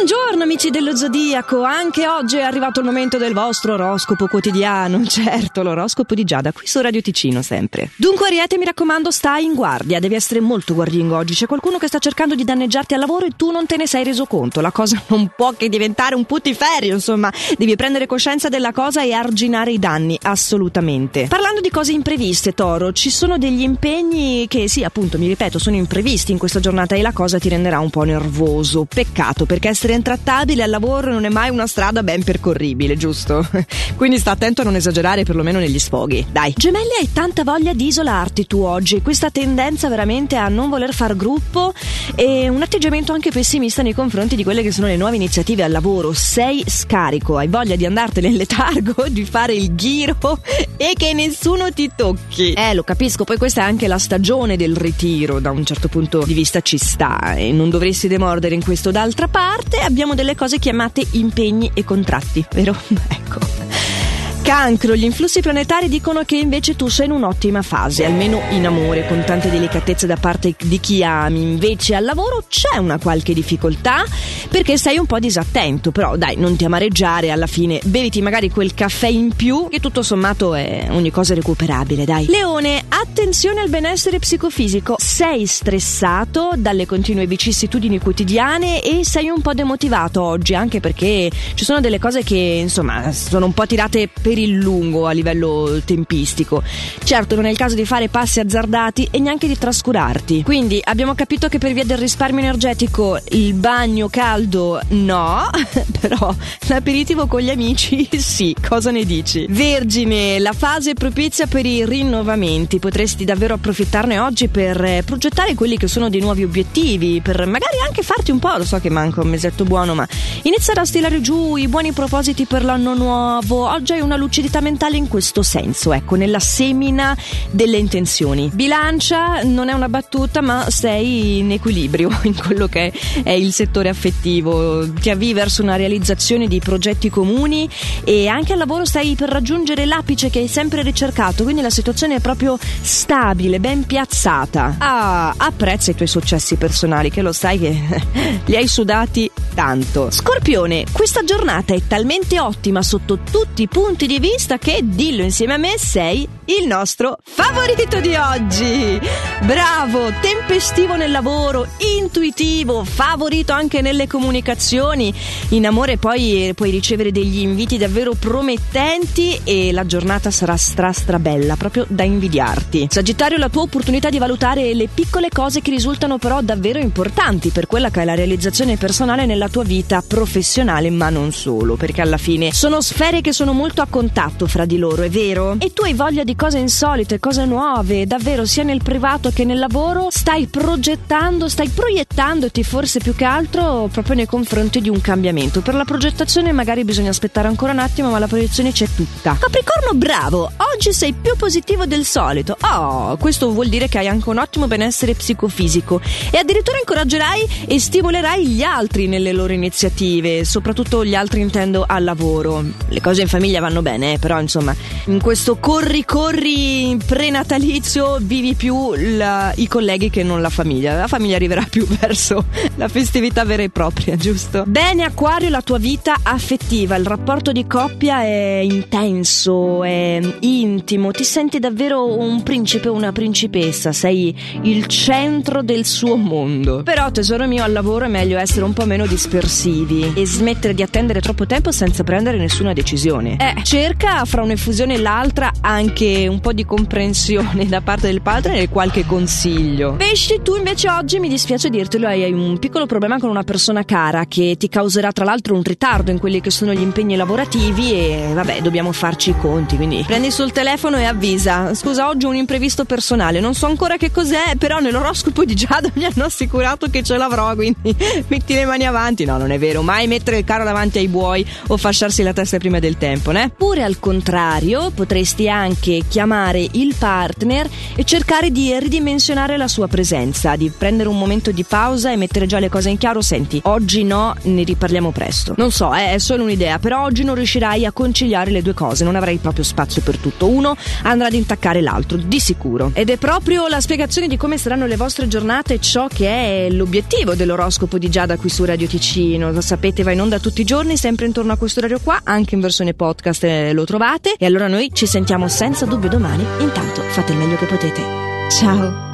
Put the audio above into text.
Buongiorno amici dello Zodiaco, anche oggi è arrivato il momento del vostro oroscopo quotidiano, certo l'oroscopo di Giada, qui su Radio Ticino sempre. Dunque Ariete mi raccomando stai in guardia, devi essere molto guardingo oggi, c'è qualcuno che sta cercando di danneggiarti al lavoro e tu non te ne sei reso conto, la cosa non può che diventare un puttiferio, insomma, devi prendere coscienza della cosa e arginare i danni, assolutamente. Parlando di cose impreviste Toro, ci sono degli impegni che sì appunto mi ripeto sono imprevisti in questa giornata e la cosa ti renderà un po' nervoso, peccato perché essere intrattabile al lavoro non è mai una strada ben percorribile, giusto? Quindi sta attento a non esagerare perlomeno negli sfoghi. Dai. Gemelli hai tanta voglia di isolarti tu oggi, questa tendenza veramente a non voler far gruppo e un atteggiamento anche pessimista nei confronti di quelle che sono le nuove iniziative al lavoro. Sei scarico, hai voglia di andartene in letargo, di fare il giro e che nessuno ti tocchi. Eh, lo capisco, poi questa è anche la stagione del ritiro, da un certo punto di vista ci sta e non dovresti demordere in questo d'altra parte abbiamo delle cose chiamate impegni e contratti, vero? ecco. Cancro, gli influssi planetari dicono che invece tu sei in un'ottima fase, almeno in amore, con tante delicatezze da parte di chi ami. Invece al lavoro c'è una qualche difficoltà perché sei un po' disattento, però dai, non ti amareggiare, alla fine beviti magari quel caffè in più che tutto sommato è ogni cosa recuperabile, dai. Leone, attenzione al benessere psicofisico. Sei stressato dalle continue vicissitudini quotidiane e sei un po' demotivato oggi, anche perché ci sono delle cose che insomma sono un po' tirate per per il lungo a livello tempistico. Certo, non è il caso di fare passi azzardati e neanche di trascurarti. Quindi abbiamo capito che per via del risparmio energetico il bagno caldo no, però l'aperitivo con gli amici sì. Cosa ne dici? Vergine, la fase propizia per i rinnovamenti. Potresti davvero approfittarne oggi per eh, progettare quelli che sono dei nuovi obiettivi, per magari anche farti un po', lo so che manca un mesetto buono, ma iniziare a stilare giù i buoni propositi per l'anno nuovo. Oggi hai una luce lucidità mentale in questo senso, ecco, nella semina delle intenzioni. Bilancia non è una battuta, ma sei in equilibrio in quello che è il settore affettivo. Ti avvii verso una realizzazione di progetti comuni e anche al lavoro stai per raggiungere l'apice che hai sempre ricercato, quindi la situazione è proprio stabile, ben piazzata. Ah, apprezza i tuoi successi personali, che lo sai che li hai sudati tanto. Scorpione, questa giornata è talmente ottima sotto tutti i punti di vista che, dillo insieme a me, sei il nostro favorito di oggi. Bravo, tempestivo nel lavoro, intuitivo, favorito anche nelle comunicazioni. In amore poi puoi ricevere degli inviti davvero promettenti e la giornata sarà stra stra bella, proprio da invidiarti. Sagittario, la tua opportunità di valutare le piccole cose che risultano però davvero importanti per quella che è la realizzazione personale nella tua vita professionale, ma non solo, perché alla fine sono sfere che sono molto a contatto fra di loro, è vero? E tu hai voglia di cose insolite, cose nuove, davvero sia nel privato che nel lavoro, stai progettando, stai proiettandoti forse più che altro proprio nei confronti di un cambiamento. Per la progettazione magari bisogna aspettare ancora un attimo, ma la proiezione c'è tutta. Capricorno, bravo! Oggi sei più positivo del solito. Oh, questo vuol dire che hai anche un ottimo benessere psicofisico e addirittura incoraggerai e stimolerai gli altri nelle loro iniziative, soprattutto gli altri intendo al lavoro. Le cose in famiglia vanno bene, eh, però insomma, in questo corri corri prenatalizio vivi più la, i colleghi che non la famiglia. La famiglia arriverà più verso la festività vera e propria, giusto? Bene, Acquario, la tua vita affettiva, il rapporto di coppia è intenso, è intimo, ti senti davvero un principe o una principessa, sei il centro del suo mondo. Però, tesoro mio, al lavoro è meglio essere un po' meno dispersivi e smettere di attendere troppo tempo senza prendere nessuna decisione. Eh, cerca fra un'effusione e l'altra anche un po' di comprensione da parte del padre e qualche consiglio. Pesci, tu invece oggi mi dispiace dirtelo, hai un piccolo problema con una persona cara che ti causerà tra l'altro un ritardo in quelli che sono gli impegni lavorativi e vabbè, dobbiamo farci i conti, quindi prendi sul telefono e avvisa. Scusa, oggi ho un imprevisto personale, non so ancora che cos'è, però nell'oroscopo di Giada mi hanno assicurato che ce l'avrò, quindi metti le mani avanti. No, non è vero, mai mettere il carro davanti ai buoi o fasciarsi la testa prima del tempo, né? Oppure al contrario, potresti anche chiamare il partner e cercare di ridimensionare la sua presenza, di prendere un momento di pausa e mettere già le cose in chiaro, senti, oggi no, ne riparliamo presto. Non so, eh, è solo un'idea, però oggi non riuscirai a conciliare le due cose, non avrai proprio spazio per tutto. Uno andrà ad intaccare l'altro, di sicuro. Ed è proprio la spiegazione di come saranno le vostre giornate ciò che è l'obiettivo dell'oroscopo di Giada qui su Radio Ticino. Lo sapete, va in onda tutti i giorni, sempre intorno a questo orario qua, anche in versione podcast eh, lo trovate. E allora noi ci sentiamo senza dubbio domani. Intanto fate il meglio che potete. Ciao!